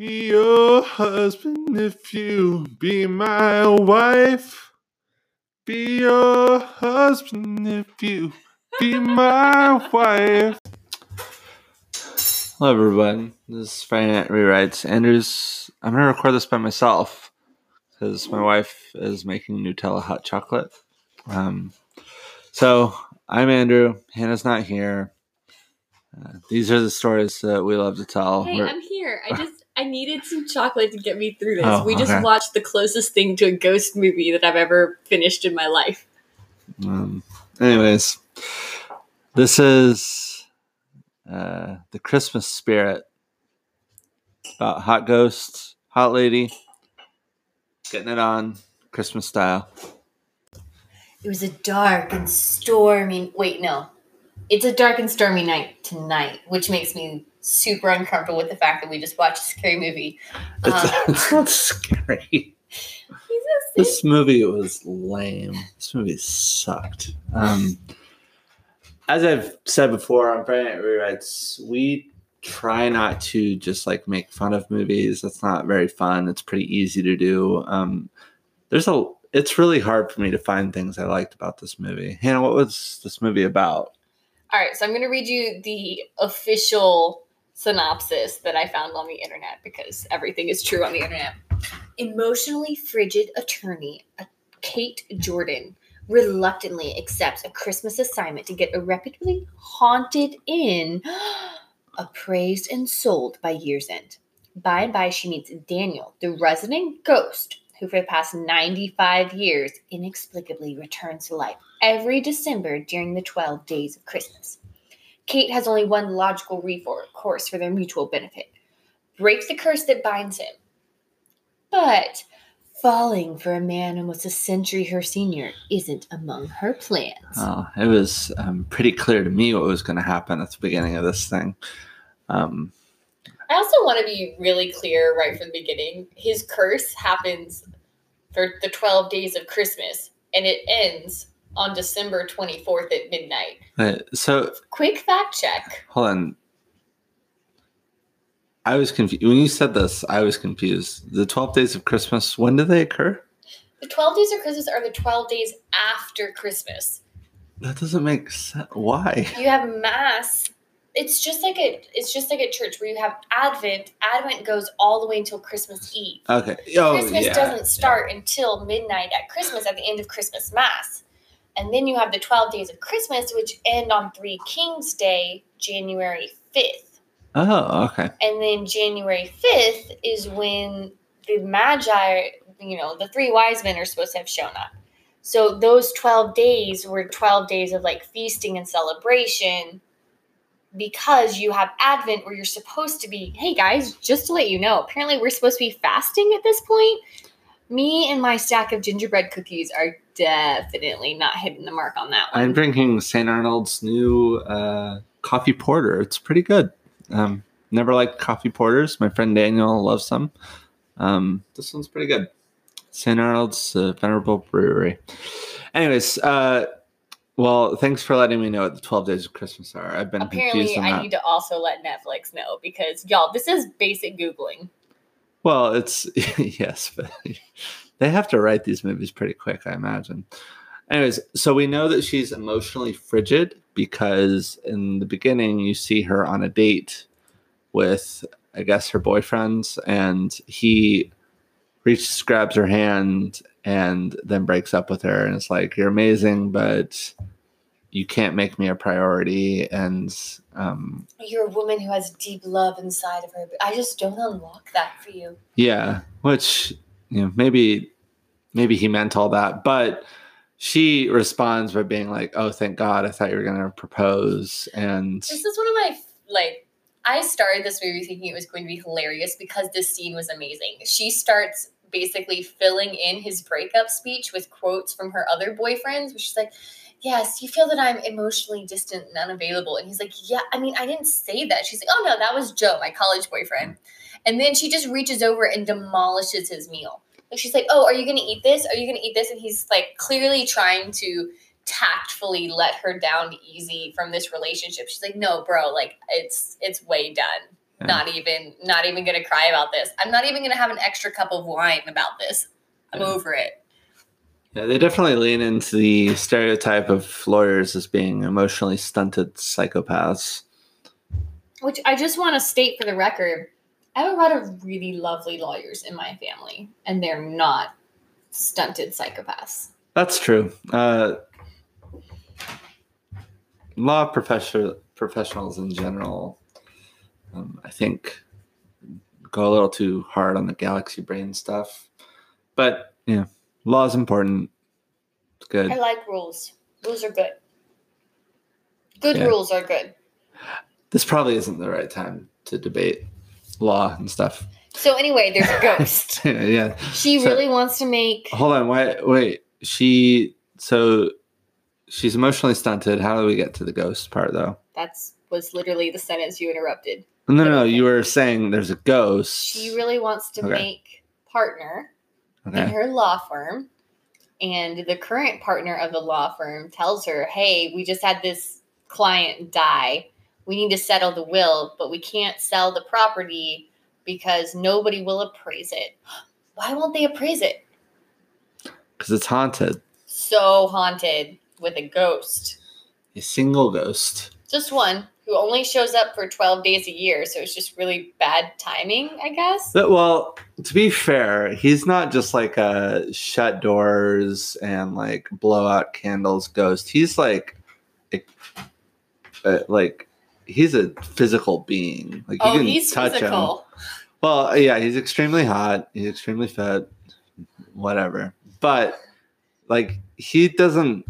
be your husband if you be my wife. Be your husband if you be my wife. Hello, everyone. This is Friday Night Rewrites. Andrews, I'm going to record this by myself because my wife is making Nutella hot chocolate. Um, so I'm Andrew. Hannah's not here. Uh, these are the stories that we love to tell. Hey, We're- I'm here. I just I needed some chocolate to get me through this. Oh, we just okay. watched the closest thing to a ghost movie that I've ever finished in my life. Um, anyways, this is uh, the Christmas spirit about hot ghosts, hot lady, getting it on Christmas style. It was a dark and stormy. Wait, no. It's a dark and stormy night tonight, which makes me super uncomfortable with the fact that we just watched a scary movie. It's, Um, it's not scary. This movie was lame. This movie sucked. Um, as I've said before on Friday Night Rewrites, we try not to just like make fun of movies. That's not very fun. It's pretty easy to do. Um, there's a. It's really hard for me to find things I liked about this movie. Hannah, what was this movie about? All right, so I'm going to read you the official synopsis that I found on the internet because everything is true on the internet. Emotionally frigid attorney uh, Kate Jordan reluctantly accepts a Christmas assignment to get a reputably haunted inn appraised and sold by year's end. By and by, she meets Daniel, the resident ghost who, for the past 95 years, inexplicably returns to life every December during the 12 days of Christmas. Kate has only one logical recourse for their mutual benefit break the curse that binds him. But falling for a man almost a century her senior isn't among her plans. Oh, it was um, pretty clear to me what was going to happen at the beginning of this thing. Um, I also want to be really clear right from the beginning. His curse happens for the 12 days of Christmas and it ends on December 24th at midnight. but- so Quick fact check. Hold on. I was confused. When you said this, I was confused. The 12 days of Christmas, when do they occur? The 12 days of Christmas are the 12 days after Christmas. That doesn't make sense. Why? You have mass. It's just like a it's just like a church where you have Advent. Advent goes all the way until Christmas Eve. Okay. Oh, Christmas yeah. doesn't start until midnight at Christmas at the end of Christmas Mass. And then you have the 12 days of Christmas, which end on Three Kings Day, January 5th. Oh, okay. And then January 5th is when the Magi, you know, the three wise men are supposed to have shown up. So those 12 days were 12 days of like feasting and celebration because you have Advent where you're supposed to be, hey guys, just to let you know, apparently we're supposed to be fasting at this point. Me and my stack of gingerbread cookies are definitely not hitting the mark on that one. I'm drinking St. Arnold's new uh, coffee porter. It's pretty good. Um, never liked coffee porters. My friend Daniel loves them. Um, this one's pretty good. St. Arnold's uh, Venerable Brewery. Anyways, uh, well, thanks for letting me know what the 12 days of Christmas are. I've been Apparently, I that. need to also let Netflix know because y'all, this is basic Googling. Well, it's yes, but they have to write these movies pretty quick, I imagine. Anyways, so we know that she's emotionally frigid because in the beginning you see her on a date with, I guess, her boyfriends, and he reaches, grabs her hand, and then breaks up with her, and it's like, "You're amazing, but you can't make me a priority." And um, You're a woman who has deep love inside of her, but I just don't unlock that for you. Yeah, which you know maybe maybe he meant all that, but she responds by being like, "Oh, thank God! I thought you were to propose." And This is one of my like. I started this movie thinking it was going to be hilarious because this scene was amazing. She starts basically filling in his breakup speech with quotes from her other boyfriends, which she's like, Yes, you feel that I'm emotionally distant and unavailable. And he's like, Yeah, I mean, I didn't say that. She's like, Oh no, that was Joe, my college boyfriend. And then she just reaches over and demolishes his meal. Like she's like, "Oh, are you gonna eat this? Are you gonna eat this?" And he's like clearly trying to tactfully let her down easy from this relationship. She's like, "No, bro, like it's it's way done." Yeah. Not even not even gonna cry about this. I'm not even gonna have an extra cup of wine about this. I'm Yeah. over it. Yeah, they definitely lean into the stereotype of lawyers as being emotionally stunted psychopaths. Which I just want to state for the record, I have a lot of really lovely lawyers in my family, and they're not stunted psychopaths. That's true. Uh, law professor, professionals in general, um, I think, go a little too hard on the galaxy brain stuff. But yeah, law is important. It's good. I like rules. Rules are good. Good Yeah. rules are good. This probably isn't the right time to debate law and stuff. So anyway, there's a ghost. yeah. She So- really wants to make Hold on. Wait. Wait. She. So she's emotionally stunted. How do we get to the ghost part, though? that's was literally the sentence you interrupted. No, no, no. You were saying there's a ghost. She really wants to Okay. make partner in her law firm. And the current partner of the law firm tells her, Hey, we just had this client die. We need to settle the will, but we can't sell the property because nobody will appraise it. Why won't they appraise it? Because it's haunted. So haunted with a ghost. A single ghost. Just one who only shows up for 12 days a year. So it's just really bad timing, I guess. But, well, to be fair, he's not just like a shut doors and like blow out candles ghost. He's like, a, like he's a physical being. Like you oh, can he's touch him. Well, yeah, he's extremely hot. He's extremely fit. Whatever. But like he doesn't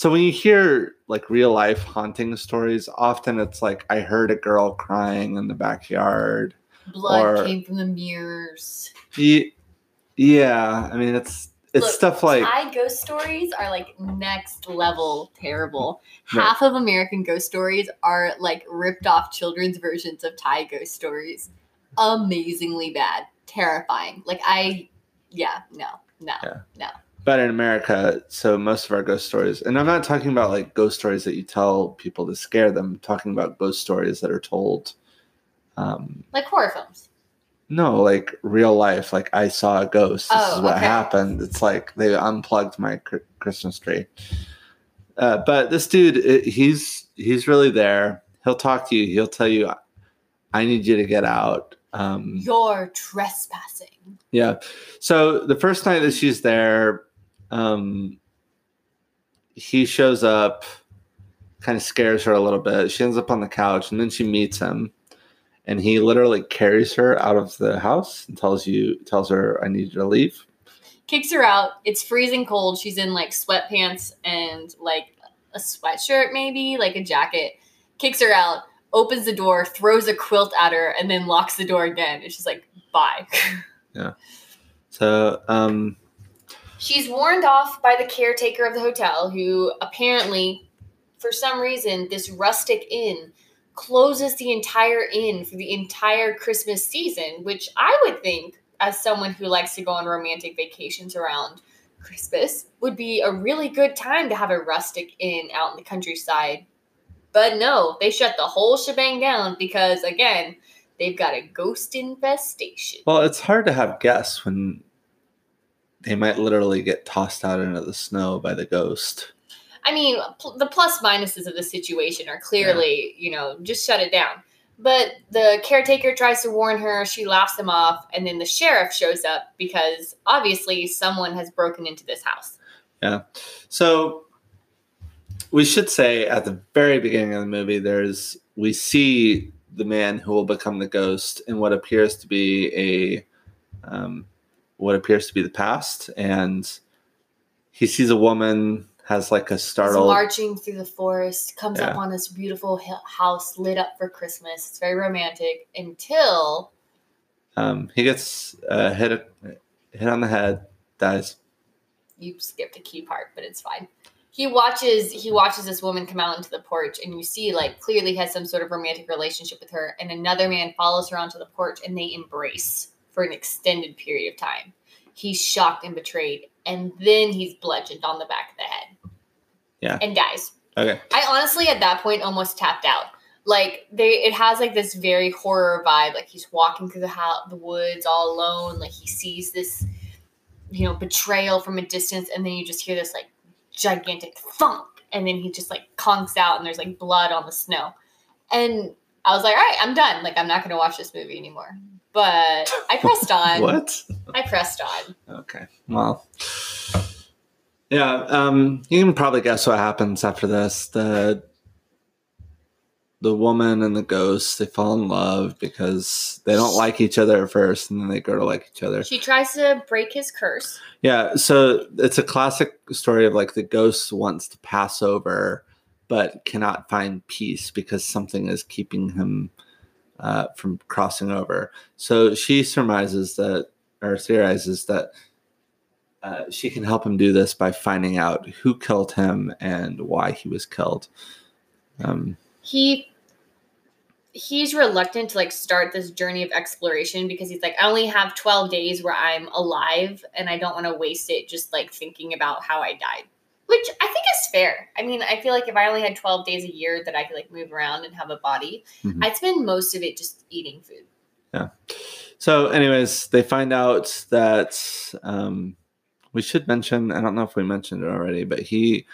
so when you hear like real life haunting stories, often it's like I heard a girl crying in the backyard. Blood Or- came from the mirrors. Ye- Yeah, I mean it's it's Look, stuff like Thai ghost stories are like next level terrible. Half of American ghost stories are like ripped off children's versions of Thai ghost stories. Amazingly bad, terrifying. Like I, yeah, no, no, Yeah. no. but in America, so most of our ghost stories, and I'm not talking about like ghost stories that you tell people to scare them. I'm talking about ghost stories that are told um, Like horror films. No, like real life. Like I saw a ghost. This Oh, is what okay. happened. It's like they unplugged my cr- Christmas tree. Uh, but this dude, it, he's he's really there. He'll talk to you. He'll tell you, "I need you to get out." Um, You're trespassing. yeah. So the first night that she's there, um, he shows up, kind of scares her a little bit. She ends up on the couch, and then she meets him, and he literally carries her out of the house and tells you tells her, "I need you to leave." Kicks her out. It's freezing cold. She's in like sweatpants and like a sweatshirt, maybe like a jacket. Kicks her out. Opens the door, throws a quilt at her, and then locks the door again. And she's like, "Bye." Yeah. So, um, She's warned off by the caretaker of the hotel, who apparently, for some reason, this rustic inn closes the entire inn for the entire Christmas season, which I would think, as someone who likes to go on romantic vacations around Christmas, would be a really good time to have a rustic inn out in the countryside. But no, they shut the whole shebang down because, again, they've got a ghost infestation. well, it's hard to have guests when they might literally get tossed out into the snow by the ghost. I mean, pl- the plus minuses of the situation are clearly, you know, just shut it down. But the caretaker tries to warn her, she laughs him off, and then the sheriff shows up because obviously someone has broken into this house. Yeah. So we should say at the very beginning of the movie, there's we see the man who will become the ghost in what appears to be a um, what appears to be the past, and he sees a woman has like a He's marching through the forest, comes up on this beautiful house lit up for Christmas. It's very romantic until Um, he gets uh, hit hit on the head, dies. you skipped a key part, but it's fine. He watches he watches this woman come out into the porch and you see like clearly has some sort of romantic relationship with her and another man follows her onto the porch and they embrace for an extended period of time. He's shocked and betrayed and then he's bludgeoned on the back of the head. Yeah. And dies. Okay. I honestly at that point almost tapped out. like they it has like this very horror vibe like he's walking through the house the woods all alone like he sees this you know betrayal from a distance and then you just hear this like gigantic thunk and then he just like conks out and there's like blood on the snow and i was like all right i'm done like i'm not going to watch this movie anymore but i pressed on what? i pressed on Okay. Well. Yeah, um, you can probably guess what happens after this. The the woman and the ghost they fall in love because they don't like each other at first and then they grow to like each other. she tries to break his curse Yeah, so it's a classic story of like the ghost wants to pass over but cannot find peace because something is keeping him uh, from crossing over. So she surmises that or theorizes that uh, she can help him do this by finding out who killed him and why he was killed. Um, he he's reluctant to like start this journey of exploration because he's like i only have 12 days where i'm alive and i don't want to waste it just like thinking about how i died which i think is fair i mean i feel like if i only had 12 days a year that i could like move around and have a body Mhm. i'd spend most of it just eating food yeah So, anyways, they find out that um, we should mention. I don't know if we mentioned it already, but he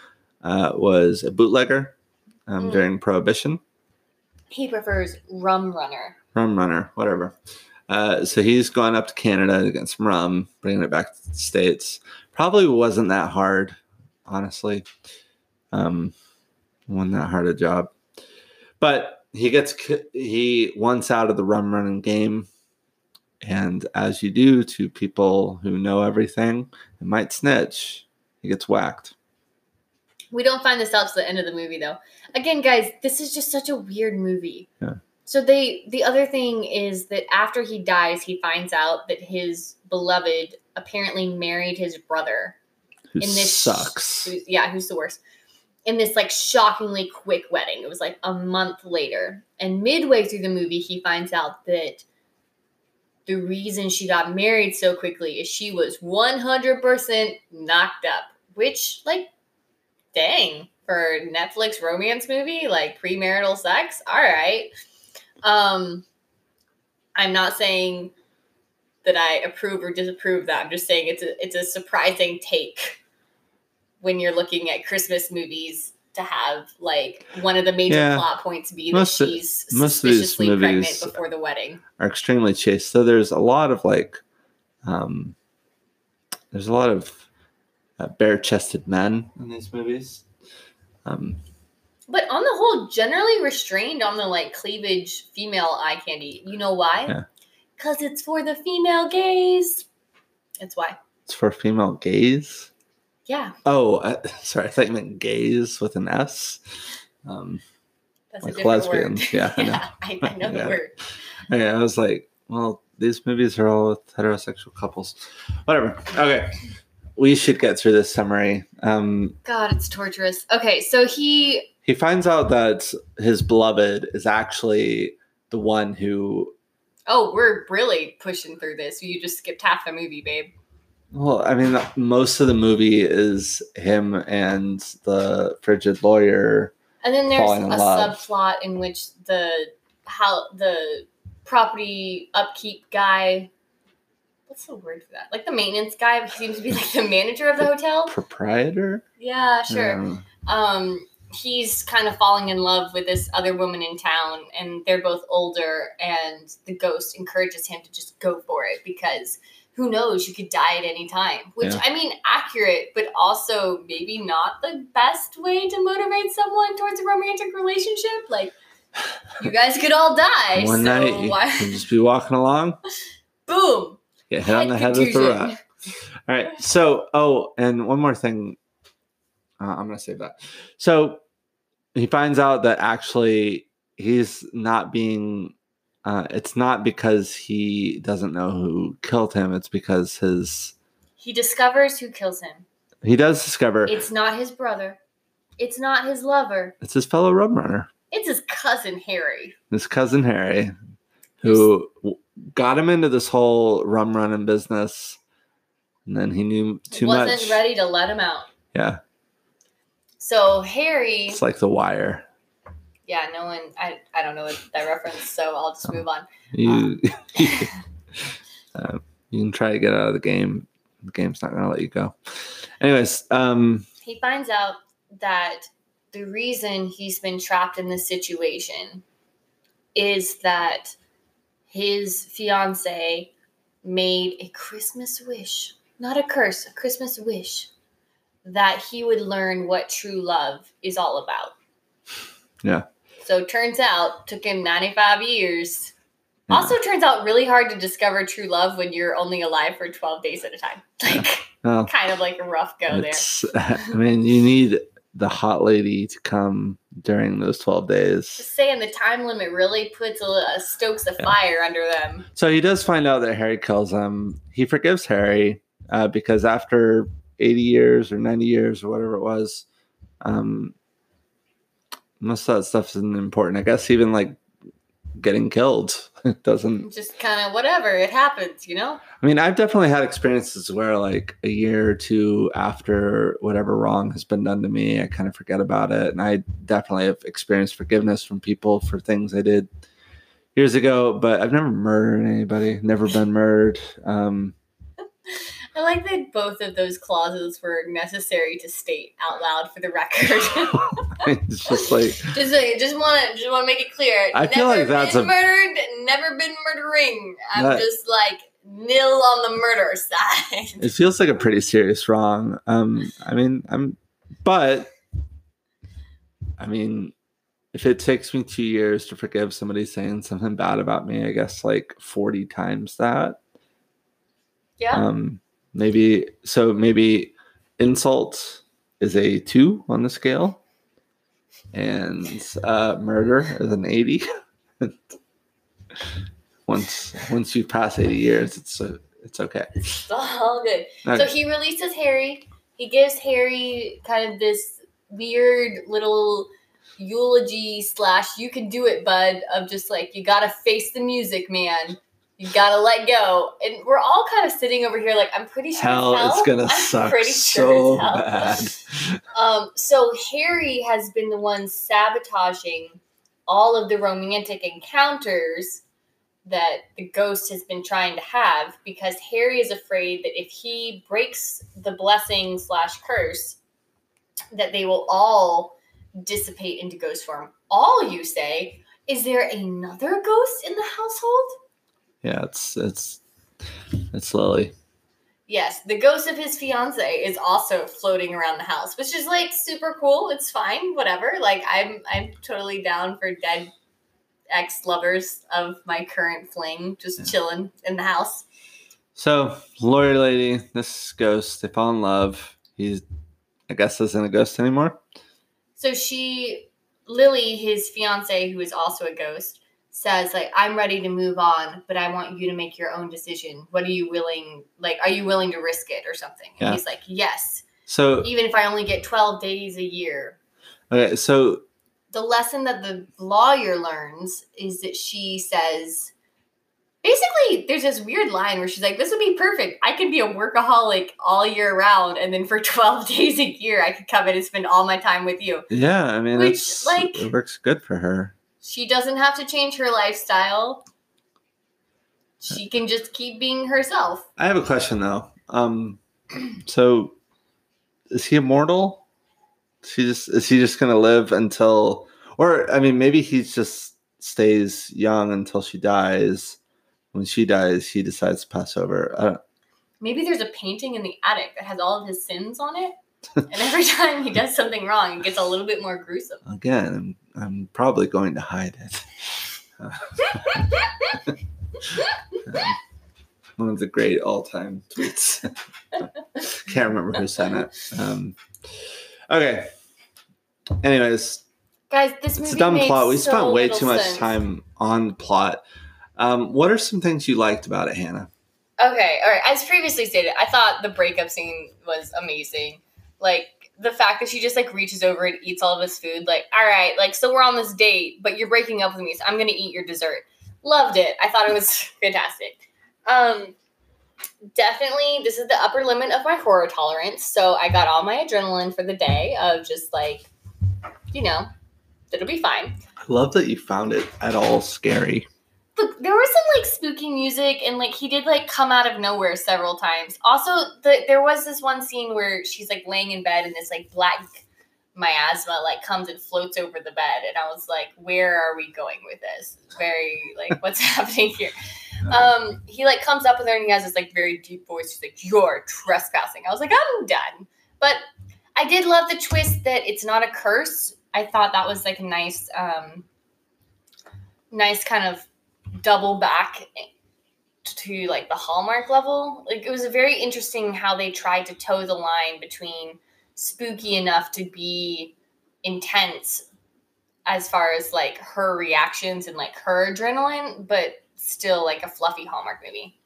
uh, was a bootlegger um, Mm. during Prohibition, he prefers rum runner rum runner, whatever. Uh, so he's gone up to Canada to get some rum, bringing it back to the states. Probably wasn't that hard, honestly. Um, wasn't that hard a job, but he gets, he once out of the rum running game and as you do to people who know everything and might snitch he gets whacked We don't find this out to the end of the movie though. Again, guys, this is just such a weird movie. Yeah. So they the other thing is that after he dies, he finds out that his beloved apparently married his brother. who In this- sucks Who's, yeah, who's the worst? In this like shockingly quick wedding. It was like a month later. And midway through the movie, he finds out that the reason she got married so quickly is she was 100% knocked up, which like dang for Netflix romance movie like premarital sex. All right. Um I'm not saying that I approve or disapprove that. I'm just saying it's a it's a surprising take when you're looking at Christmas movies to have like one of the major Yeah. plot points be Most that of- she's most of these suspiciously pregnant before the wedding. are extremely chaste so there's a lot of like um there's a lot of uh, bare-chested men in these movies um But on the whole, generally restrained on the like cleavage female eye candy. You know why? Yeah. Because it's for the female gaze. That's why. it's for female gaze Yeah, oh uh, sorry i thought you meant gays with an s um that's Like lesbians, word. yeah, I know. yeah, I, I know Yeah. the word. Okay, I was like, well, these movies are all with heterosexual couples. Whatever. Okay. We should get through this summary. Um, God, it's torturous. Okay, so he he finds out that his beloved is actually the one who, Oh, we're really pushing through this. You just skipped half the movie, babe. Well, I mean, most of the movie is him and the frigid lawyer. And then there's a love. subplot in which the how the property upkeep guy what's the word for that? Like the maintenance guy, he seems to be like the manager of the hotel. Proprietor? Yeah, sure. Um, Um he's kind of falling in love with this other woman in town and they're both older and the ghost encourages him to just go for it because who knows you could die at any time which Yeah. i mean accurate but also maybe not the best way to motivate someone towards a romantic relationship like you guys could all die one so night you why can just be walking along, boom get hit on the head with a contusion. rock. All right. So, oh, and one more thing. Uh, I'm going to save that. So he finds out that actually he's not being, uh, it's not because he doesn't know who killed him. It's because his, he discovers who kills him he does discover it's not his brother it's not his lover it's his fellow rum runner, it's his cousin harry his cousin Harry, who got him into this whole rum running business. And then he knew too much. wasn't ready to let him out. Yeah. So Harry, It's like The Wire. Yeah, no one. I I don't know what that reference, so I'll just move on. You, uh, you can try to get out of the game. The game's not going to let you go. Anyways, um, He finds out that the reason he's been trapped in this situation is that his fiance made a Christmas wish, not a curse, a Christmas wish, that he would learn what true love is all about. Yeah. So it turns out took him 95 years. Yeah. Also turns out really hard to discover true love when you're only alive for 12 days at a time. Like well, kind of like a rough go there. I mean, you need the hot lady to come during those 12 days. Just saying the time limit really puts a, a stokes of Yeah. fire under them. So he does find out that Harry kills him. He forgives Harry uh, because after 80 years or 90 years or whatever it was, um, most of that stuff isn't important. I guess even like getting killed it doesn't. Just kind of whatever, it happens, you know? I mean, I've definitely had experiences where like a year or two after whatever wrong has been done to me, I kind of forget about it. And I definitely have experienced forgiveness from people for things I did years ago, but I've never murdered anybody, never been murdered. Um, I like that both of those clauses were necessary to state out loud for the record. it's just like just like, just want to just want to make it clear. I feel like that's been a- murdered, never been murdering. I'm That- just like nil on the murder side. it feels like a pretty serious wrong. Um, I mean, I'm, but I mean, if it takes me two years to forgive somebody saying something bad about me, I guess like forty times that. yeah, Um, maybe so. Maybe insult is a two on the scale, and uh, murder is an eighty. once once you pass eighty years, it's uh, it's okay. it's all good. Okay. So he releases Harry. He gives Harry kind of this weird little eulogy slash "you can do it, bud" of just like you gotta face the music, man. You gotta let go, and we're all kind of sitting over here like I'm pretty sure hell, hell. it's gonna I'm suck pretty so it's bad. Um, so Harry has been the one sabotaging all of the romantic encounters that the ghost has been trying to have because Harry is afraid that if he breaks the blessing slash curse, that they will all dissipate into ghost form. All you say, is there another ghost in the household? Yeah, it's it's it's Lily. Yes, the ghost of his fiance is also floating around the house, which is like super cool. It's fine, whatever. Like I'm I'm totally down for dead ex lovers of my current fling just Yeah. chilling in the house. So lawyer lady, this ghost, they fall in love. He's I guess isn't a ghost anymore. So she Lily, his fiance, who is also a ghost, says like I'm ready to move on, but I want you to make your own decision. What are you willing like are you willing to risk it or something? And Yeah. he's like, Yes. So Even if I only get twelve days a year. okay, so the lesson that the lawyer learns is that she says basically there's this weird line where she's like this would be perfect i could be a workaholic all year round and then for 12 days a year i could come in and spend all my time with you yeah, I mean Which, it's like- it works good for her. She doesn't have to change her lifestyle she can just keep being herself I have a question though. Um so is he immortal? Is he just is he just gonna live until or I mean maybe he just stays young until she dies. When she dies, he decides to pass over. Maybe there's a painting in the attic that has all of his sins on it and every time he does something wrong it gets a little bit more gruesome again, I'm, I'm probably going to hide it. Um, one of the great all-time tweets. Can't remember who sent it. Um, okay. Anyways, guys this movie it's a dumb plot. We so spent way too much sense. time on plot. Um, what are some things you liked about it, Hannah? Okay, all right. As previously stated, I thought the breakup scene was amazing. Like the fact that she just like reaches over and eats all of his food. Like, all right, like so we're on this date, but you're breaking up with me, so I'm gonna eat your dessert. Loved it. I thought it was fantastic. Um, definitely, this is the upper limit of my horror tolerance. So I got all my adrenaline for the day of just like, you know, it'll be fine. I love that you found it at all scary. Look, there was some like spooky music, and like he did like come out of nowhere several times. Also, the, there was this one scene where she's like laying in bed, and this like black miasma like comes and floats over the bed, and I was like, "Where are we going with this? Very like, what's happening here?" Um, he like comes up with her, and he has this like very deep voice. He's like, "You're trespassing." I was like, "I'm done," but I did love the twist that it's not a curse. I thought that was like a nice, um, nice kind of double back to like the hallmark level. Like it was very interesting how they tried to toe the line between spooky enough to be intense as far as like her reactions and like her adrenaline but still like a fluffy hallmark movie.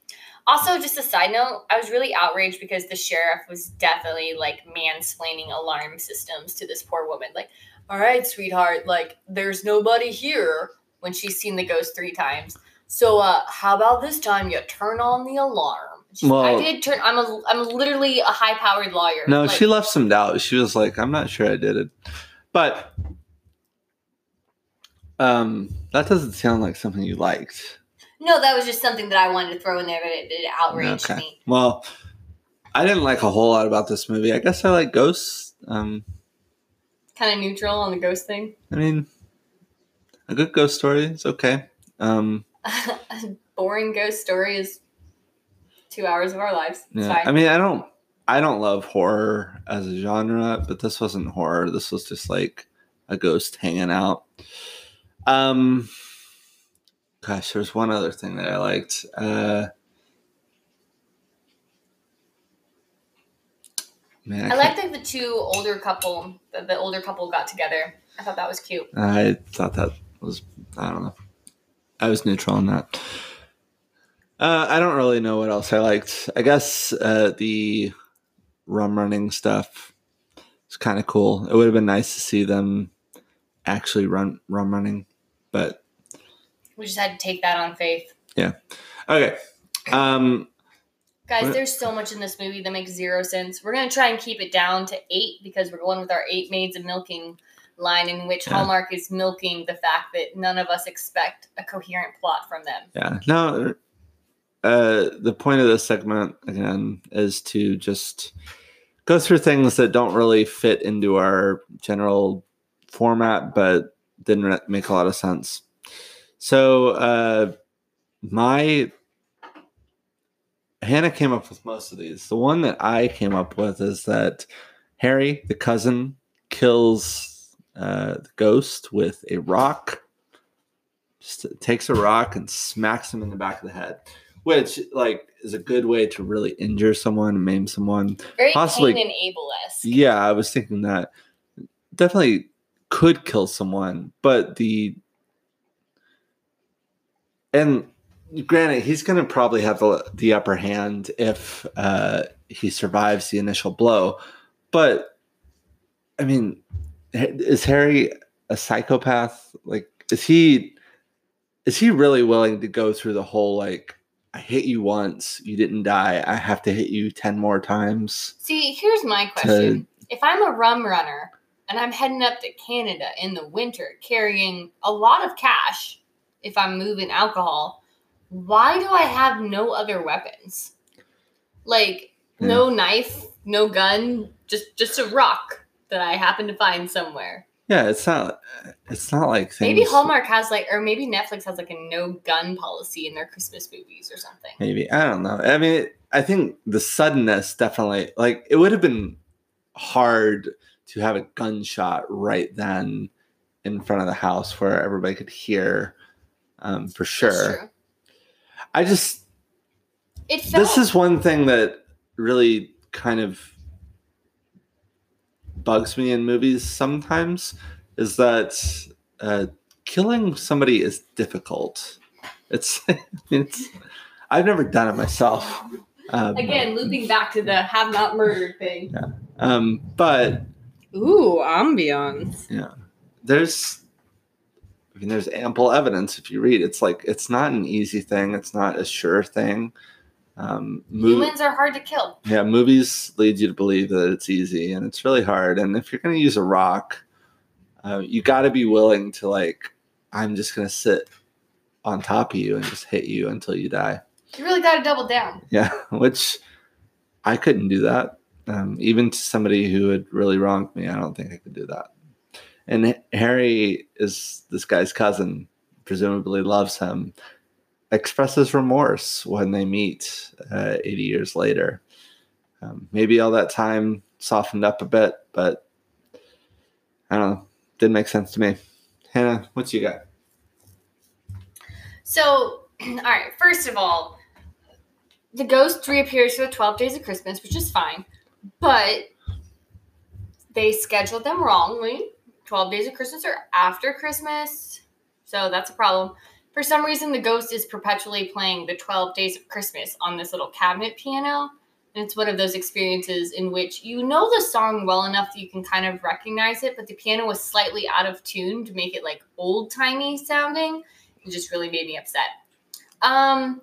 Also just a side note i was really outraged because the sheriff was definitely like mansplaining alarm systems to this poor woman. Like all right sweetheart like there's nobody here when she's seen the ghost three times. So uh how about this time you turn on the alarm? Like, I did turn I'm a I'm literally a high powered lawyer. No, Like, she left some doubt. She was like, "I'm not sure I did it," but um, that doesn't sound like something you liked. No, that was just something that I wanted to throw in there, but it, it outraged Okay. me. Well, I didn't like a whole lot about this movie. I guess I like ghosts. Um, Kind of neutral on the ghost thing. I mean, a good ghost story is okay. Um, a boring ghost story is two hours of our lives. It's yeah, fine. I mean, I don't, I don't love horror as a genre, but this wasn't horror. This was just like a ghost hanging out. Um, gosh, there's one other thing that I liked. Uh, man, I can't- like that the two older couple, the, the older couple got together. I thought that was cute. I thought that was I don't know. I was neutral on that. Uh, I don't really know what else I liked. I guess uh, the rum running stuff is kind of cool. It would have been nice to see them actually run rum running, but We just had to take that on faith. Yeah. Okay. Um, Guys, What? there's so much in this movie that makes zero sense. We're gonna try and keep it down to eight because we're going with our eight maids of milking line, in which Yeah. Hallmark is milking the fact that none of us expect a coherent plot from them. yeah. No. Uh, the point of this segment again is to just go through things that don't really fit into our general format, but didn't make a lot of sense. So, uh, my Hannah came up with most of these. The one that I came up with is that Harry, the cousin, kills uh, the ghost with a rock. Just takes a rock and smacks him in the back of the head, which like is a good way to really injure someone maim someone. Very Possibly- Cain and Abel. Yeah, I was thinking that definitely could kill someone, but the and granted, he's going to probably have the, the upper hand if uh, he survives the initial blow. But I mean, is Harry a psychopath? Like, is he is he really willing to go through the whole like? I hit you once, you didn't die. I have to hit you ten more times. See, here's my question: If I'm a rum runner and I'm heading up to Canada in the winter, carrying a lot of cash, if I'm moving alcohol, why do I have no other weapons? Like no knife, no gun, just just a rock that I happen to find somewhere. Yeah, it's not. It's not like things. Maybe Hallmark has like, or maybe Netflix has like a no gun policy in their Christmas movies or something. Maybe I don't know. I mean, I think the suddenness definitely. Like, it would have been hard to have a gunshot right then in front of the house where everybody could hear, um, for sure. I just It felt this is one thing that really kind of bugs me in movies sometimes is that uh, killing somebody is difficult. It's, it's I've never done it myself. Um, again looping back to the have not murdered thing. Yeah. um, but Ooh, ambiance. Yeah, there's I mean there's ample evidence if you read. It's like it's not an easy thing. It's not a sure thing. Um, mov- Humans are hard to kill. yeah, movies lead you to believe that it's easy and it's really hard. And if you're going to use a rock, uh, you got to be willing to like i'm just gonna sit on top of you and just hit you until you die You really got to double down. yeah which i couldn't do that um, even to somebody who had really wronged me i don't think i could do that and harry is this guy's cousin presumably loves him expresses remorse when they meet uh, 80 years later um, maybe all that time softened up a bit but i don't know didn't make sense to me hannah what you got So, all right, first of all, the ghost reappears for the 12 days of Christmas, which is fine, but they scheduled them wrongly. 12 days of Christmas are after Christmas, so that's a problem. For some reason, the ghost is perpetually playing the 12 days of Christmas on this little cabinet piano. And it's one of those experiences in which you know the song well enough that you can kind of recognize it, but the piano was slightly out of tune to make it like old timey sounding. It just really made me upset. Um,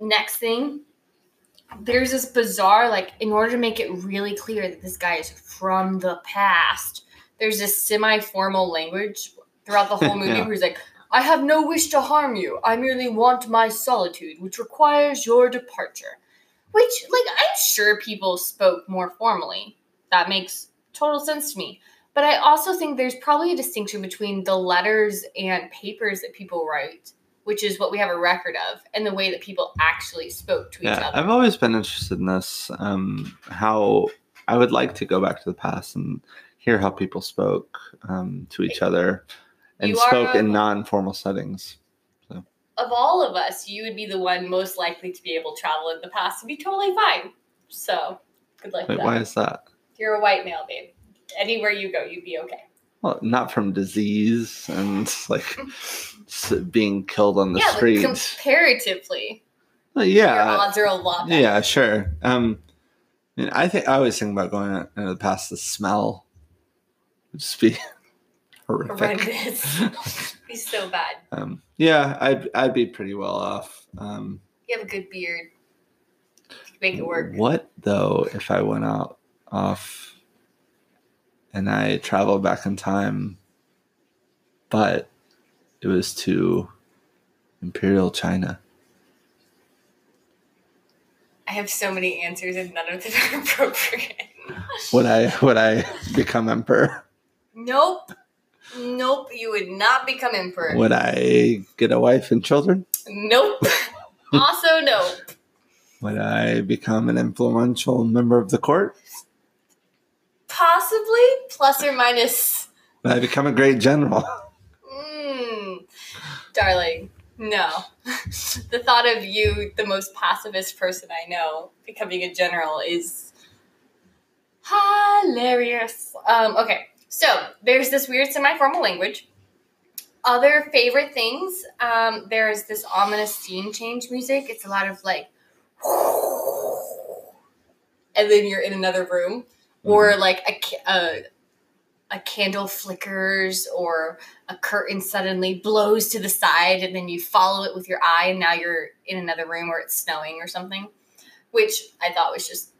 next thing, there's this bizarre, like, in order to make it really clear that this guy is from the past, there's this semi formal language throughout the whole movie Yeah. where he's like, I have no wish to harm you. I merely want my solitude, which requires your departure. Which, like, I'm sure people spoke more formally. That makes total sense to me. But I also think there's probably a distinction between the letters and papers that people write, which is what we have a record of, and the way that people actually spoke to each yeah other. i've always been interested in this um, how i would like to go back to the past and hear how people spoke um, to each other and spoke in non-formal settings of all of us, you would be the one most likely to be able to travel in the past and be totally fine. So, good luck wait with that. why is that You're a white male, babe. Anywhere you go, you'd be okay. Well, not from disease and like being killed on the yeah, street. but comparatively, Well, your yeah, odds are a lot better. yeah, sure. Um, I, mean, I think I always think about going out into the past. The smell would just be horrific. Horrendous. He's so bad. um, yeah, I'd I'd be pretty well off. Um, You have a good beard. Make it work. What though if I went out off and I traveled back in time, but it was to Imperial China? I have so many answers and none of them are appropriate. Would I would I become emperor? Nope. Nope. You would not become emperor. Would I get a wife and children? Nope. also, nope. Would I become an influential member of the court? Possibly plus or minus. Would I become a great general? Mm, darling, no. the thought of you, the most pacifist person I know, becoming a general is hilarious. Um, okay, so there's this weird semi-formal language. Other favorite things, um, there's this ominous scene change music. It's a lot of like, and then you're in another room, or like a, a a candle flickers, or a curtain suddenly blows to the side, and then you follow it with your eye, and now you're in another room where it's snowing or something, which I thought was just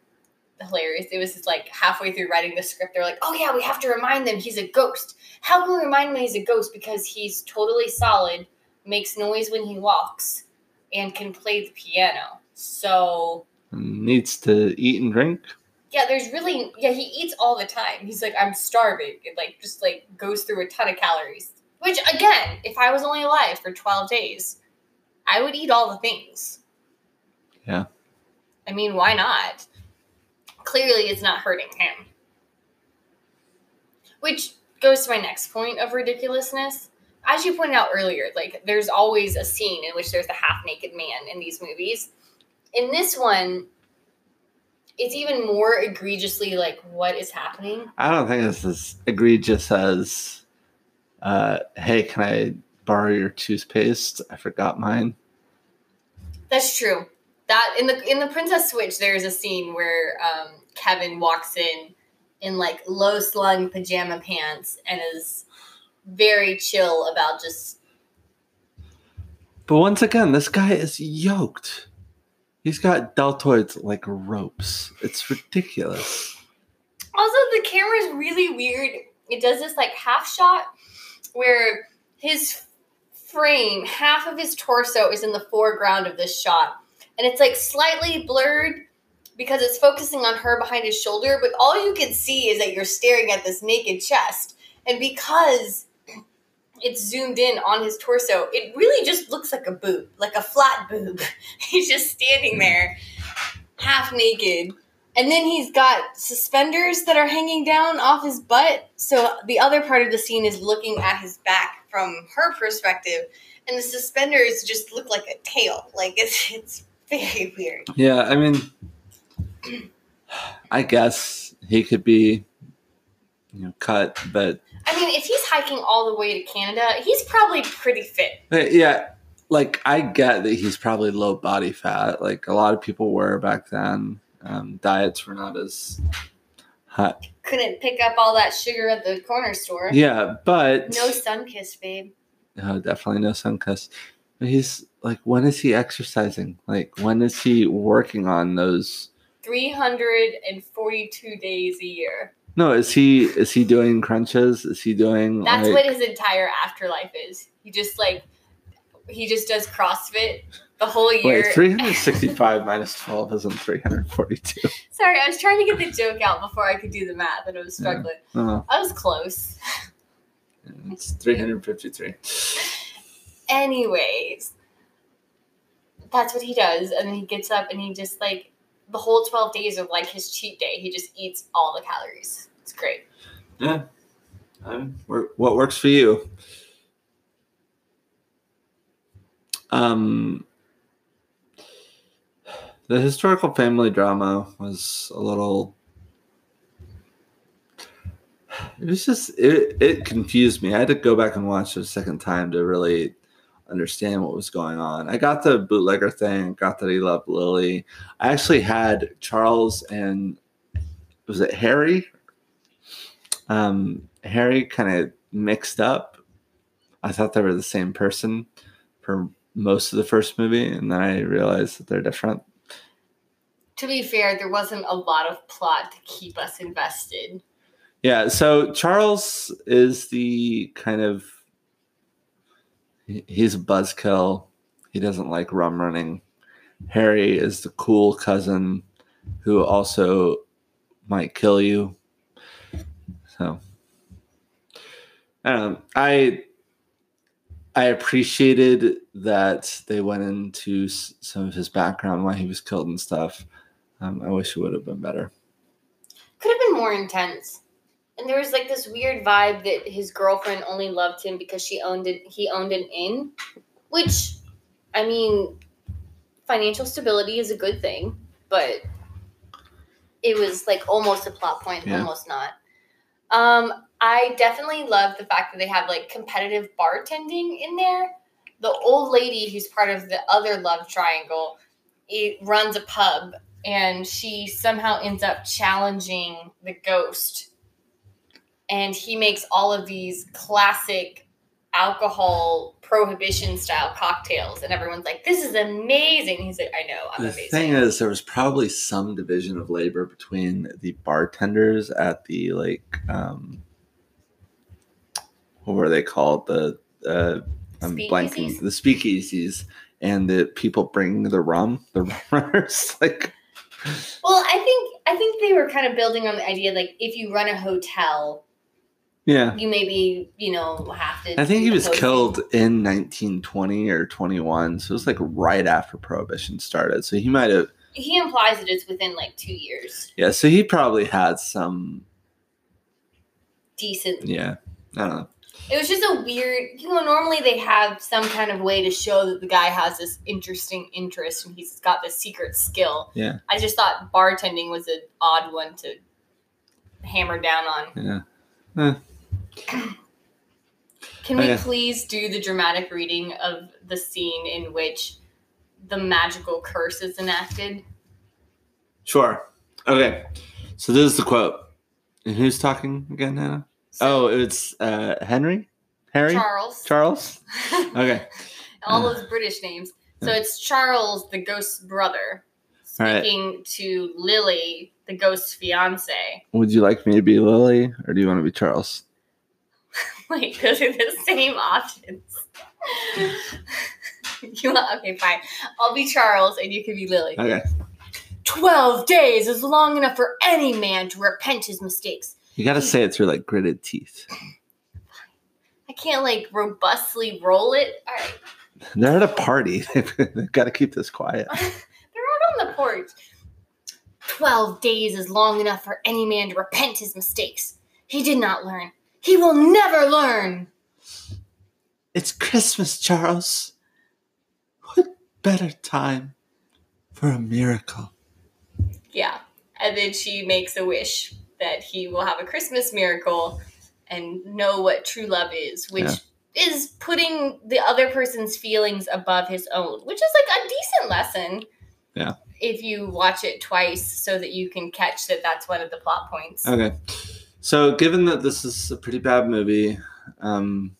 hilarious. It was just like halfway through writing the script, they're like, "Oh yeah, we have to remind them he's a ghost. How can we remind him he's a ghost? Because he's totally solid, makes noise when he walks, and can play the piano. So Needs to eat and drink. yeah, there's really yeah, he eats all the time. He's like, I'm starving. It like just like goes through a ton of calories. Which again, if I was only alive for 12 days, I would eat all the things. Yeah. I mean, why not? Clearly it's not hurting him. Which goes to my next point of ridiculousness. As you pointed out earlier, like there's always a scene in which there's a half naked man in these movies. In this one, it's even more egregiously like what is happening. I don't think it's as egregious as, uh, "Hey, can I borrow your toothpaste? I forgot mine." That's true. That in the in the Princess Switch, there's a scene where um, Kevin walks in in like low slung pajama pants and is very chill about just But once again, this guy is yoked. He's got deltoids like ropes. It's ridiculous. Also, the camera's really weird it does this like half shot where his frame, half of his torso is in the foreground of this shot. And it's like slightly blurred because it's focusing on her behind his shoulder, but all you can see is that you're staring at this naked chest. And because it's zoomed in on his torso, it really just looks like a boob, like a flat boob. He's just standing there, half naked. And then he's got suspenders that are hanging down off his butt. So the other part of the scene is looking at his back from her perspective. And the suspenders just look like a tail. Like it's it's very weird. Yeah, I mean, I guess he could be, you know, cut, but I mean, if he's hiking all the way to Canada, he's probably pretty fit. yeah, like I get that he's probably low body fat. Like a lot of people were back then. Um, diets were not as hot. Couldn't pick up all that sugar at the corner store. Yeah, but No sun kiss, babe. No, definitely no sun kiss. He's like, when is he exercising? Like, when is he working on those? 342 days a year. No, is he is he doing crunches? Is he doing? That's like, what his entire afterlife is. He just like he just does CrossFit the whole year. Wait, three hundred sixty-five minus twelve isn't three hundred forty-two. Sorry, I was trying to get the joke out before I could do the math, and I was struggling. Oh, I was close. it's three hundred fifty-three. Anyways, that's what he does, and then he gets up and he just like the whole twelve days of like his cheat day. He just eats all the calories. It's great. Yeah. Um, what works for you? Um, the historical family drama was a little. It was just it. It confused me. I had to go back and watch it a second time to really understand what was going on. I got the bootlegger thing. Got that he loved Lily. I actually had Charles and was it Harry um, Harry kind of mixed up. I thought they were the same person for most of the first movie, and then I realized that they're different. To be fair, there wasn't a lot of plot to keep us invested. Yeah, so Charles is the kind of he's a buzzkill. He doesn't like rum running. Harry is the cool cousin who also might kill you. So know. I I appreciated that they went into some of his background, why he was killed and stuff. Um, I wish it would have been better. Could have been more intense. And there was like this weird vibe that his girlfriend only loved him because she owned it. He owned an inn, which, I mean, financial stability is a good thing, but it was like almost a plot point, Yeah. almost not. Um, I definitely love the fact that they have like competitive bartending in there. The old lady who's part of the other love triangle, it runs a pub and she somehow ends up challenging the ghost and he makes all of these classic alcohol prohibition style cocktails and everyone's like this is amazing he's like i know i'm the amazing thing is, there was probably some division of labor between the bartenders at the like, um, what were they called? The uh, I'm blanking. The speakeasies and the people bringing the rum, the rum runners. like, well i think i think they were kind of building on the idea like if you run a hotel yeah. you maybe you know have to I think he was killed in 1920 or 21, so it was like right after Prohibition started. So he might have, he implies that it's within like two years yeah. So he probably had some, decent yeah. I don't know. It was just a weird, you know, normally they have some kind of way to show that the guy has this interesting interest and he's got this secret skill. Yeah. I just thought bartending was an odd one to hammer down on. Yeah. Eh. Can we Okay. please do the dramatic reading of the scene in which the magical curse is enacted? Sure. Okay. So this is the quote. And who's talking again, Hannah? So, Oh, it's uh, Henry? Harry? Charles. Charles? Okay. All those British names. So it's Charles, the ghost's brother, All right. speaking to Lily, the ghost's fiance. Would you like me to be Lily or do you want to be Charles? Wait, those are the same options. you want, okay, fine. I'll be Charles and you can be Lily. Okay. 12 days is long enough for any man to repent his mistakes. You got to say it through like gritted teeth. I can't like robustly roll it. All right. They're at a party. They've got to keep this quiet. They're out on the porch. 12 days is long enough for any man to repent his mistakes. He did not learn. He will never learn. It's Christmas, Charles. What better time for a miracle? Yeah. And then she makes a wish that he will have a Christmas miracle and know what true love is, which Yeah. is putting the other person's feelings above his own, which is like a decent lesson. Yeah. If you watch it twice so that you can catch that that's one of the plot points. Okay. So, given that this is a pretty bad movie, um,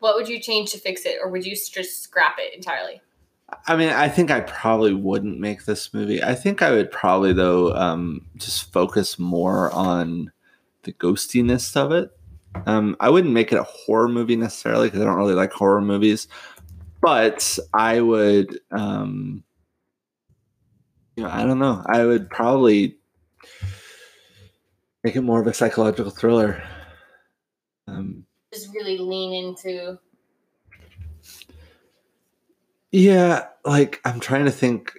What would you change to fix it, or would you just scrap it entirely? I mean, I think I probably wouldn't make this movie. I think I would probably, though, um, just focus more on the ghostiness of it. Um, I wouldn't make it a horror movie necessarily because I don't really like horror movies, but I would, um, you know, I don't know. I would probably make it more of a psychological thriller. Um, Just really lean into. Yeah, like I'm trying to think.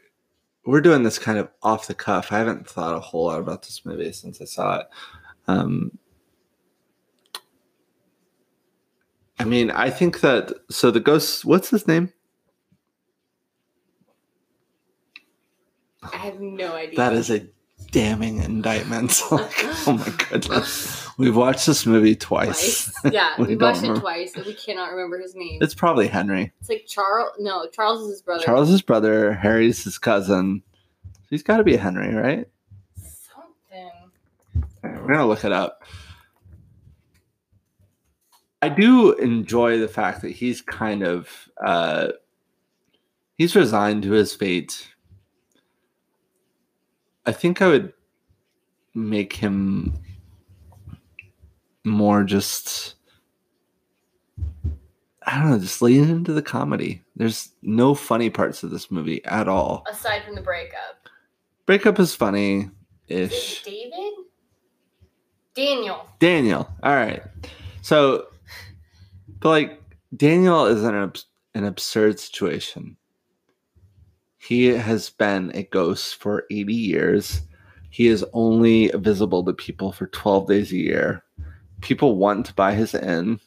We're doing this kind of off the cuff. I haven't thought a whole lot about this movie since I saw it. Um, I mean, I think that so the ghost. What's his name? I have no idea. That is a damning indictments. like, oh my goodness, we've watched this movie twice. twice. Yeah, We watched it twice, and we cannot remember his name. It's probably Henry. It's like Charles. No, Charles is his brother. Charles's brother. Harry's his cousin. He's got to be Henry, right? Something. Alright, we're gonna look it up. I do enjoy the fact that he's kind of uh, he's resigned to his fate. I think I would make him more just I don't know, just lean into the comedy. There's no funny parts of this movie at all. Aside from the breakup. Breakup is funny Is ish. David? Daniel. Daniel. All right. So, but like Daniel is in an, an absurd situation. He has been a ghost for 80 years. He is only visible to people for 12 days a year. People want to buy his inn.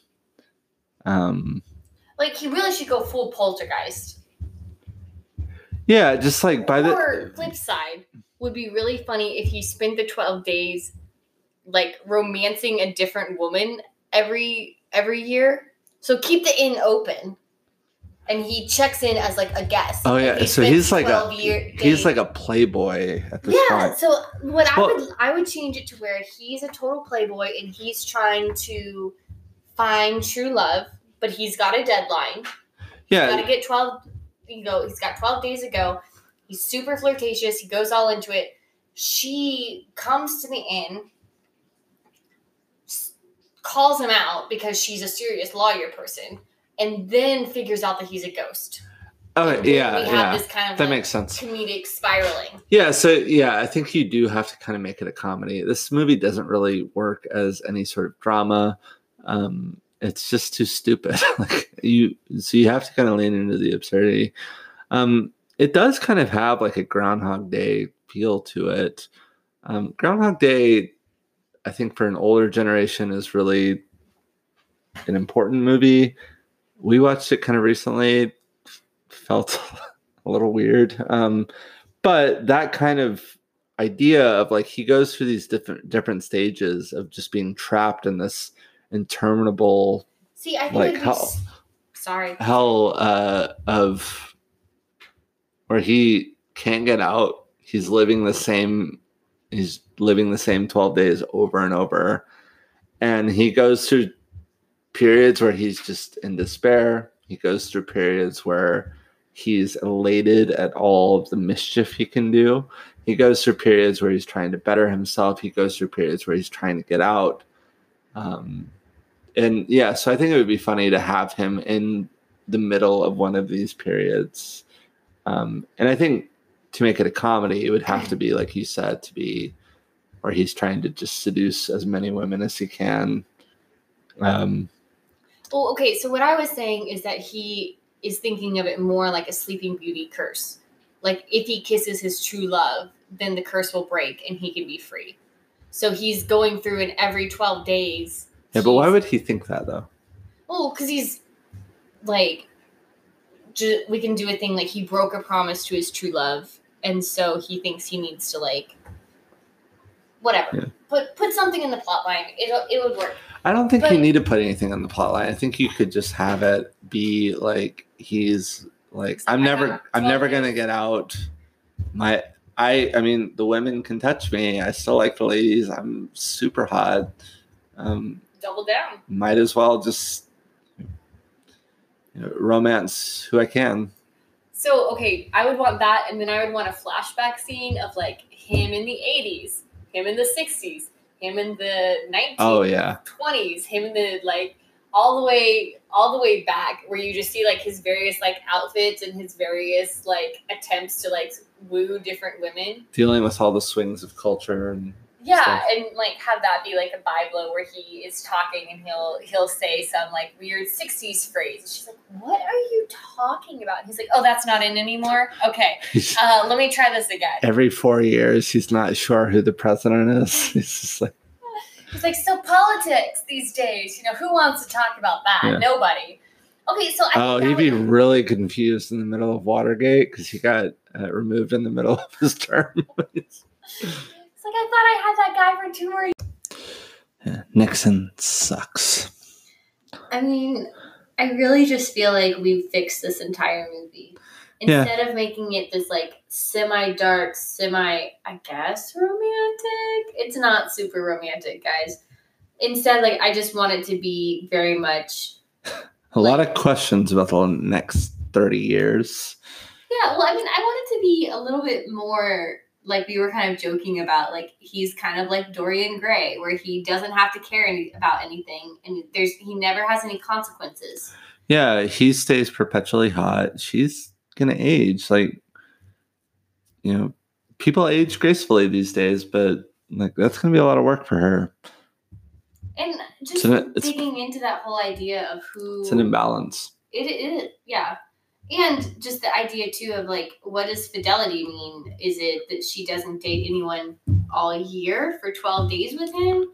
Um, Like he really should go full poltergeist. yeah, just like by or the flip side would be really funny if he spent the 12 days like romancing a different woman every every year. So keep the inn open. And he checks in as like a guest. Oh yeah, he so he's like a year he's like a playboy at this yeah. point. So what I would I would change it to where he's a total playboy and he's trying to find true love, but he's got a deadline. Yeah, Got to get twelve. You know, he's got twelve days ago. He's super flirtatious. He goes all into it. She comes to the inn, calls him out because she's a serious lawyer person, and then figures out that he's a ghost. oh yeah, yeah. kind of That like makes sense. comedic spiraling. Yeah, so yeah, I think you do have to kind of make it a comedy. This movie doesn't really work as any sort of drama. Um, it's just too stupid. like you, so you have to kind of lean into the absurdity. Um, it does kind of have like a Groundhog Day feel to it. Um, Groundhog Day, I think for an older generation, is really an important movie. We watched it kind of recently. Felt a little weird. Um, but that kind of idea of like he goes through these different different stages of just being trapped in this interminable See, I think Like how- s- Sorry. hell uh, of where he can't get out. He's living the same. He's living the same twelve days over and over, and he goes through periods where he's just in despair. He goes through periods where he's elated at all of the mischief he can do. He goes through periods where he's trying to better himself. He goes through periods where he's trying to get out. Um, and yeah, so I think it would be funny to have him in the middle of one of these periods. Um, and I think to make it a comedy, it would have to be like you said, to be where he's trying to just seduce as many women as he can. Um, Well, okay, so what I was saying is that he is thinking of it more like a Sleeping Beauty curse. Like if he kisses his true love, then the curse will break and he can be free. So he's going through and every 12 days. yeah, but why would he think that though? Oh, because he's like, ju- we can do a thing like he broke a promise to his true love, and so he thinks he needs to like, whatever. Yeah. Put put something in the plot line. It it would work. I don't think you need to put anything on the plot line. I think you could just have it be like he's like I'm never I'm never gonna get out. My I I mean the women can touch me. I still like the ladies. I'm super hot. Um, Double down. might as well just you know, romance who I can. So okay, I would want that, and then I would want a flashback scene of like him in the '80s, him in the '60s, him in the 1920s, Oh yeah. 20s, him in the like all the way all the way back, where you just see like his various like outfits and his various like attempts to like woo different women. Dealing with all the swings of culture and Yeah, Stuff. and like have that be like a Bible where he is talking and he'll he'll say some like weird '60s phrase. And she's like, "What are you talking about?" And he's like, "Oh, that's not in anymore. Okay, uh, let me try this again." every four years he's not sure who the president is. He's just like He's like, "So politics these days, you know, who wants to talk about that? Yeah. Nobody." Okay, so I Oh, he'd that be would- really confused in the middle of Watergate because he got uh, removed in the middle of his term. It's like I thought I had that guy for two more. Yeah, Nixon sucks. I mean, I really just feel like we fixed this entire movie. Yeah. Instead of making it this like semi dark, semi, I guess, romantic. It's not super romantic, guys. Instead, like, I just want it to be very much. A lot of questions about the next 30 years. Yeah, well, I mean, I want it to be a little bit more like we were kind of joking about. Like, he's kind of like Dorian Gray, where he doesn't have to care any, about anything and there's he never has any consequences. Yeah, he stays perpetually hot. She's going to age. Like, you know, people age gracefully these days, but like that's going to be a lot of work for her. And just it's- digging into that whole idea of who It's an imbalance. it is, yeah. And just the idea too of like, what does fidelity mean? Is it that she doesn't date anyone all year for twelve days with him?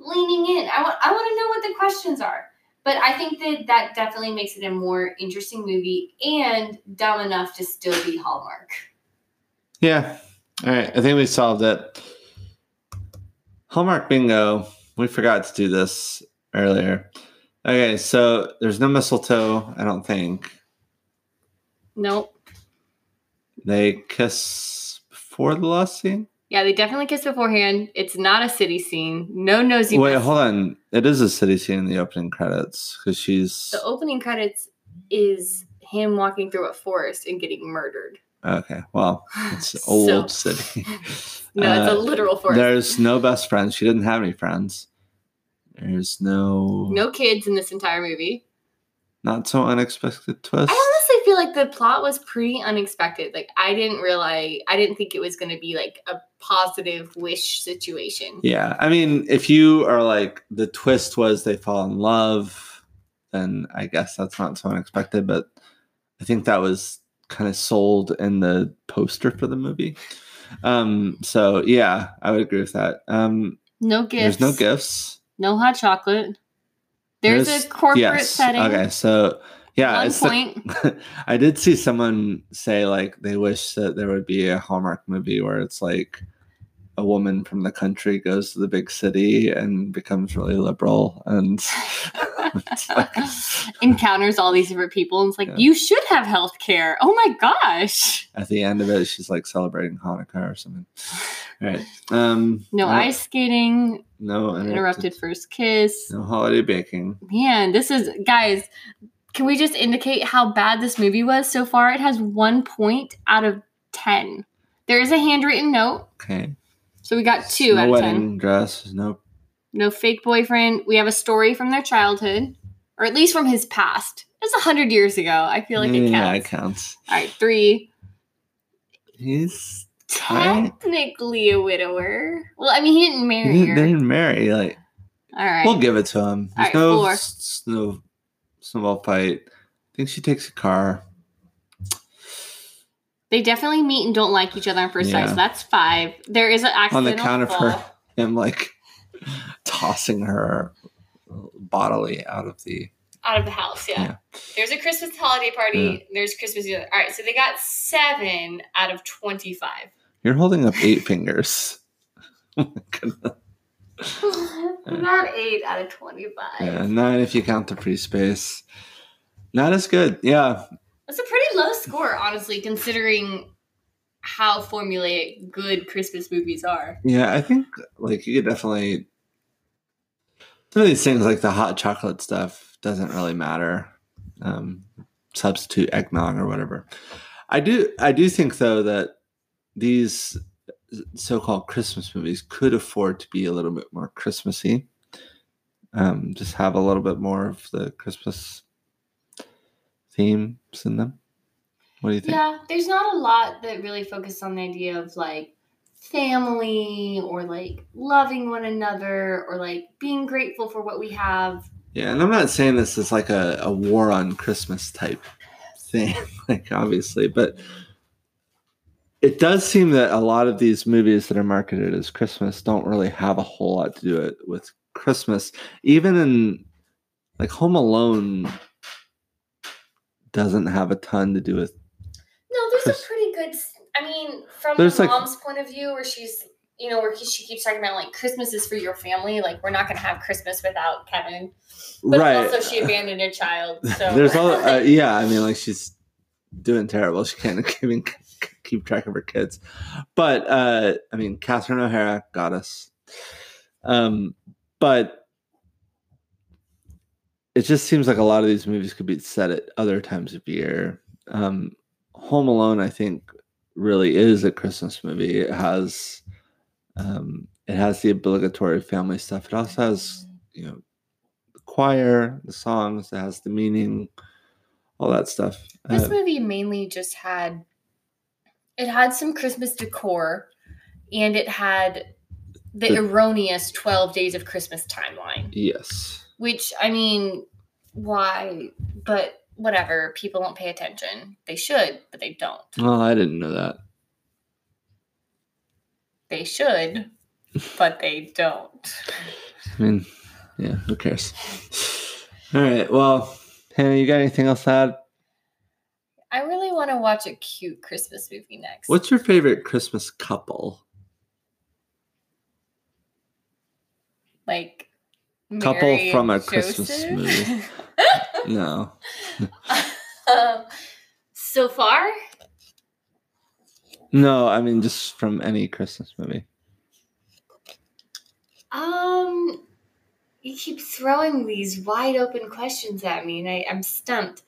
Leaning in, I want to know what the questions are. But I think that that definitely makes it a more interesting movie and dumb enough to still be Hallmark. Yeah. All right. I think we solved it. Hallmark bingo. We forgot to do this earlier. Okay, so there's no mistletoe, I don't think. Nope. They kiss before the last scene. Yeah, they definitely kiss beforehand. It's not a city scene. No nosy. Wait, bus- hold on. It is a city scene in the opening credits because she's The opening credits is him walking through a forest and getting murdered. okay. Well, it's So- old city. No, it's a Uh, literal forest. There's no best friends. She didn't have any friends. There's no no kids in this entire movie. not so unexpected twist. I feel like the plot was pretty unexpected. Like I didn't realize I didn't think it was going to be like a positive wish situation. Yeah, I mean, if you are like the twist was they fall in love, then I guess that's not so unexpected. But I think that was kind of sold in the poster for the movie. Um, so yeah, I would agree with that. Um, No gifts. there's no gifts. No hot chocolate. There's, a corporate yes. setting. Okay, so yeah, One it's the- I did see someone say like they wish that there would be a Hallmark movie where it's like a woman from the country goes to the big city and becomes really liberal and like, Encounters all these different people and it's like, Yeah. you should have health care. Oh my gosh. at the end of it she's like celebrating Hanukkah or something. All right. Um No uh, ice skating, no interrupted first kiss. no holiday baking. Man, this is guys. Can we just indicate how bad this movie was so far? It has one point out of ten. There is a handwritten note, Okay. so we got two no out of wedding ten. dress, no no fake boyfriend. We have a story from their childhood, or at least from his past. It's a hundred years ago. I feel like it yeah, it counts. counts. All right, three. He's. Technically a widower. Well, I mean, he didn't He marry didn't, her. they didn't marry. Like All right. we'll give it to him. There's Alright, no four. s- no snowball fight. I think she takes a car. They definitely meet and don't like each other on first sight, so that's five. There is an on the count of her him like tossing her bodily out of the out of the house. Yeah. Yeah. There's a Christmas holiday party. There's Christmas. All right, so they got seven out of twenty-five. you're holding up eight fingers Oh my goodness. Not eight out of twenty-five. yeah, nine if you count the free space not as good yeah That's a pretty low score, honestly, considering how formulaic good Christmas movies are. yeah i think like you could definitely some of these things like the hot chocolate stuff doesn't really matter um substitute eggnog or whatever i do i do think though that these so-called christmas movies could afford to be a little bit more christmassy um just have a little bit more of the christmas themes in them what do you think Yeah, there's not a lot that really focus on the idea of like family or like loving one another or like being grateful for what we have. Yeah, and I'm not saying this is like a, a war on Christmas type thing, like obviously, but it does seem that a lot of these movies that are marketed as Christmas don't really have a whole lot to do it with Christmas. Even in like Home Alone doesn't have a ton to do with No, there's Chris- a pretty good. I mean, from There's, the like- mom's point of view, where she's, you know, where she keeps talking about like Christmas is for your family. Like we're not gonna have Christmas without Kevin. But right. also, she abandoned a child. So There's all uh, yeah, I mean like she's doing terrible. She can't even keep track of her kids. But uh I mean Catherine O'Hara got us. Um but it just seems like a lot of these movies could be set at other times of year. Um Home Alone I think really is a Christmas movie. It has um it has the obligatory family stuff. It also has, you know, the choir, the songs, it has the meaning, all that stuff. This Uh, movie mainly just had it had some Christmas decor and it had the The- erroneous 12 days of Christmas timeline. yes. Which I mean, why? But whatever, people don't pay attention. They should, but they don't. Well, I didn't know that. They should, but they don't. I mean, yeah, who cares? All right. Well, Hannah, you got anything else to add? Want to watch a cute Christmas movie next. What's your favorite Christmas couple? like Couple from a Christmas movie. No. um, so far, No, I mean just from any Christmas movie. um, you keep throwing these wide open questions at me, and I, I'm stumped.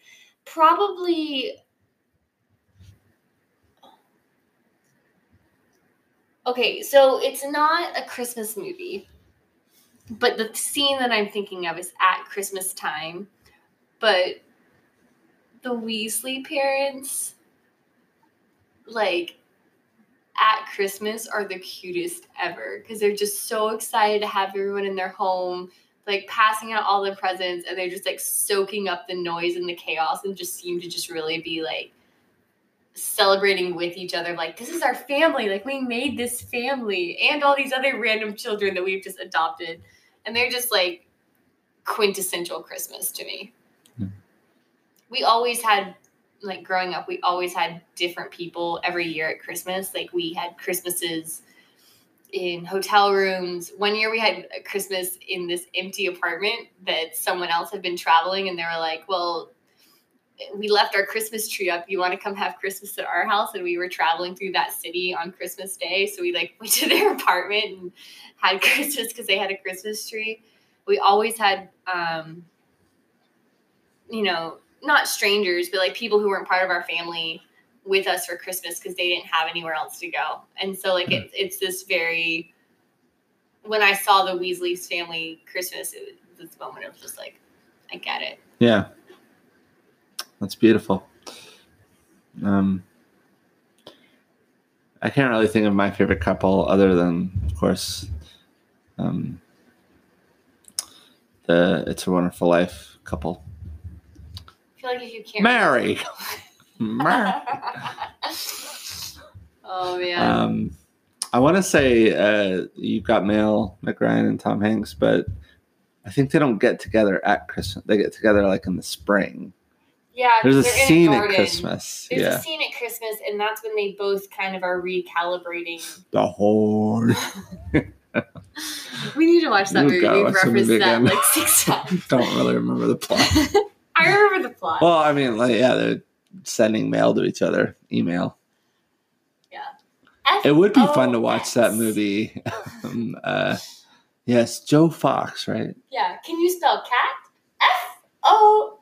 Probably. Okay, so it's not a Christmas movie, but the scene that I'm thinking of is at Christmas time. But the Weasley parents, like, at Christmas are the cutest ever because they're just so excited to have everyone in their home, like passing out all the presents, and they're just like soaking up the noise and the chaos and just seem to just really be like celebrating with each other. Like, this is our family. Like, we made this family and all these other random children that we've just adopted. And they're just like quintessential Christmas to me. Hmm. We always had like growing up, we always had different people every year at Christmas. Like we had Christmases in hotel rooms. One year we had a Christmas in this empty apartment that someone else had been traveling, and they were like, "Well, we left our Christmas tree up. You want to come have Christmas at our house?" And we were traveling through that city on Christmas Day, so we like went to their apartment and had Christmas because they had a Christmas tree. We always had, um, you know, not strangers, but like people who weren't part of our family with us for Christmas because they didn't have anywhere else to go. And so like it's it's this very when I saw the Weasley's family Christmas, it was this moment of just like, I get it. Yeah. That's beautiful. Um, I can't really think of my favorite couple other than, of course, um, the It's a Wonderful Life couple. I feel like if you can't Mary. Mary. oh man. Um, I want to say uh, you've got Mail, Meg Ryan, and Tom Hanks, but I think they don't get together at Christmas. They get together like in the spring. Yeah, There's a they're in scene at. Christmas. There's yeah. a scene at Christmas, and that's when they both kind of are recalibrating. The horn. We need to watch that We've movie. We've watch referenced movie that like six times. don't really remember the plot. I remember the plot. Well, I mean, like, yeah, they're sending mail to each other, email. F- It would be fun to watch that movie. um, uh, yes, Joe Fox, right? Yeah. Can you spell cat? F O X.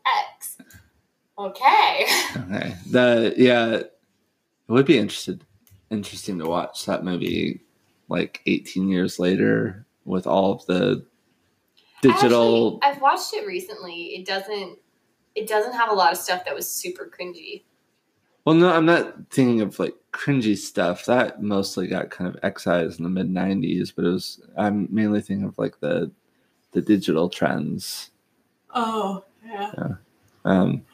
Okay. Okay. The yeah, it would be interested interesting to watch that movie like 18 years later with all of the digital. Actually, I've watched it recently. It doesn't. It doesn't have a lot of stuff that was super cringy. well, no, I'm not thinking of like cringy stuff. That mostly got kind of excised in the mid 90s, but it was. I'm mainly thinking of like the the digital trends. Oh yeah. Um,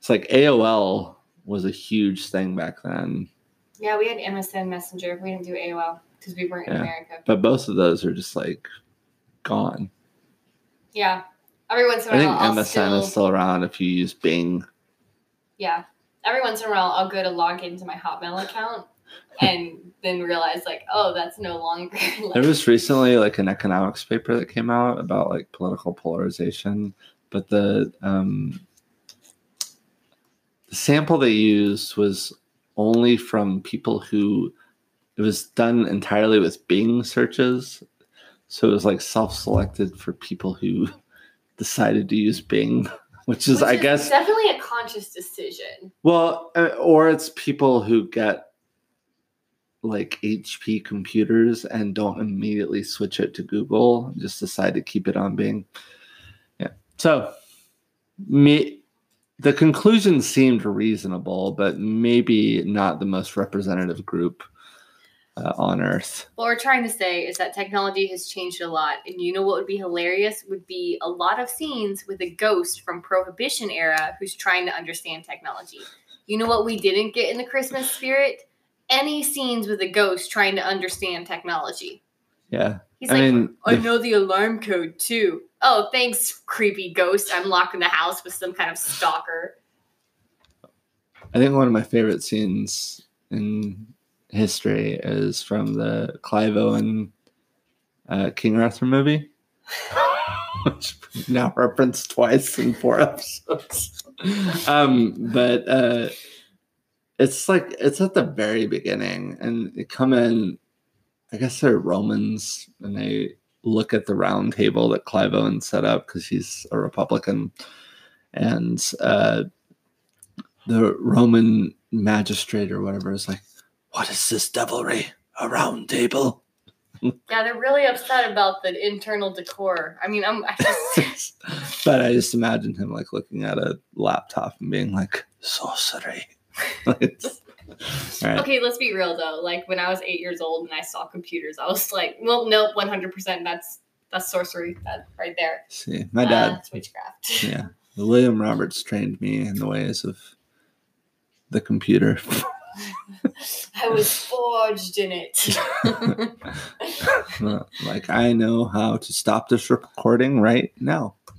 it's like AOL was a huge thing back then, Yeah, we had MSN Messenger. We didn't do AOL because we weren't in America. but both of those are just like gone. Yeah. Every once in a I while, think I'll MSN still, is still around if you use Bing. yeah. Every once in a while, I'll go to log into my Hotmail account and then realize like, oh, that's no longer. Like, There was recently like an economics paper that came out about like political polarization, but the um, the sample they used was only from people who it was done entirely with Bing searches, so it was like self-selected for people who decided to use Bing, which is, which I guess, definitely a conscious decision. Well, uh, or it's people who get like HP computers and don't immediately switch it to Google, just decide to keep it on Bing. Yeah. So, me, the conclusion seemed reasonable, but maybe not the most representative group uh, on Earth. What we're trying to say is that technology has changed a lot, and you know what would be hilarious would be a lot of scenes with a ghost from Prohibition era who's trying to understand technology. You know what we didn't get in the Christmas spirit? Any scenes with a ghost trying to understand technology. Yeah. He's I like, mean, I know the alarm code too. Oh, thanks, creepy ghost. I'm locked in the house with some kind of stalker. I think one of my favorite scenes in history is from the Clive Owen uh, King Arthur movie, which now referenced twice in four episodes. um, but uh, it's like it's at the very beginning, and they come in. I guess they're Romans, and they look at the round table that Clive Owen set up because he's a Republican, and uh, the Roman magistrate or whatever is like, "What is this devilry? A round table?" Yeah, they're really upset about the internal decor. I mean, I'm I just but I just imagine him like looking at a laptop and being like, "Sorcery." Right. Okay, let's be real though. Like when I was eight years old and I saw computers, I was like, "Well, nope, one hundred percent. That's that's sorcery. That right there. See, my Uh, dad, that's witchcraft." yeah, William Roberts trained me in the ways of the computer. I was forged in it. like I know how to stop this recording right now.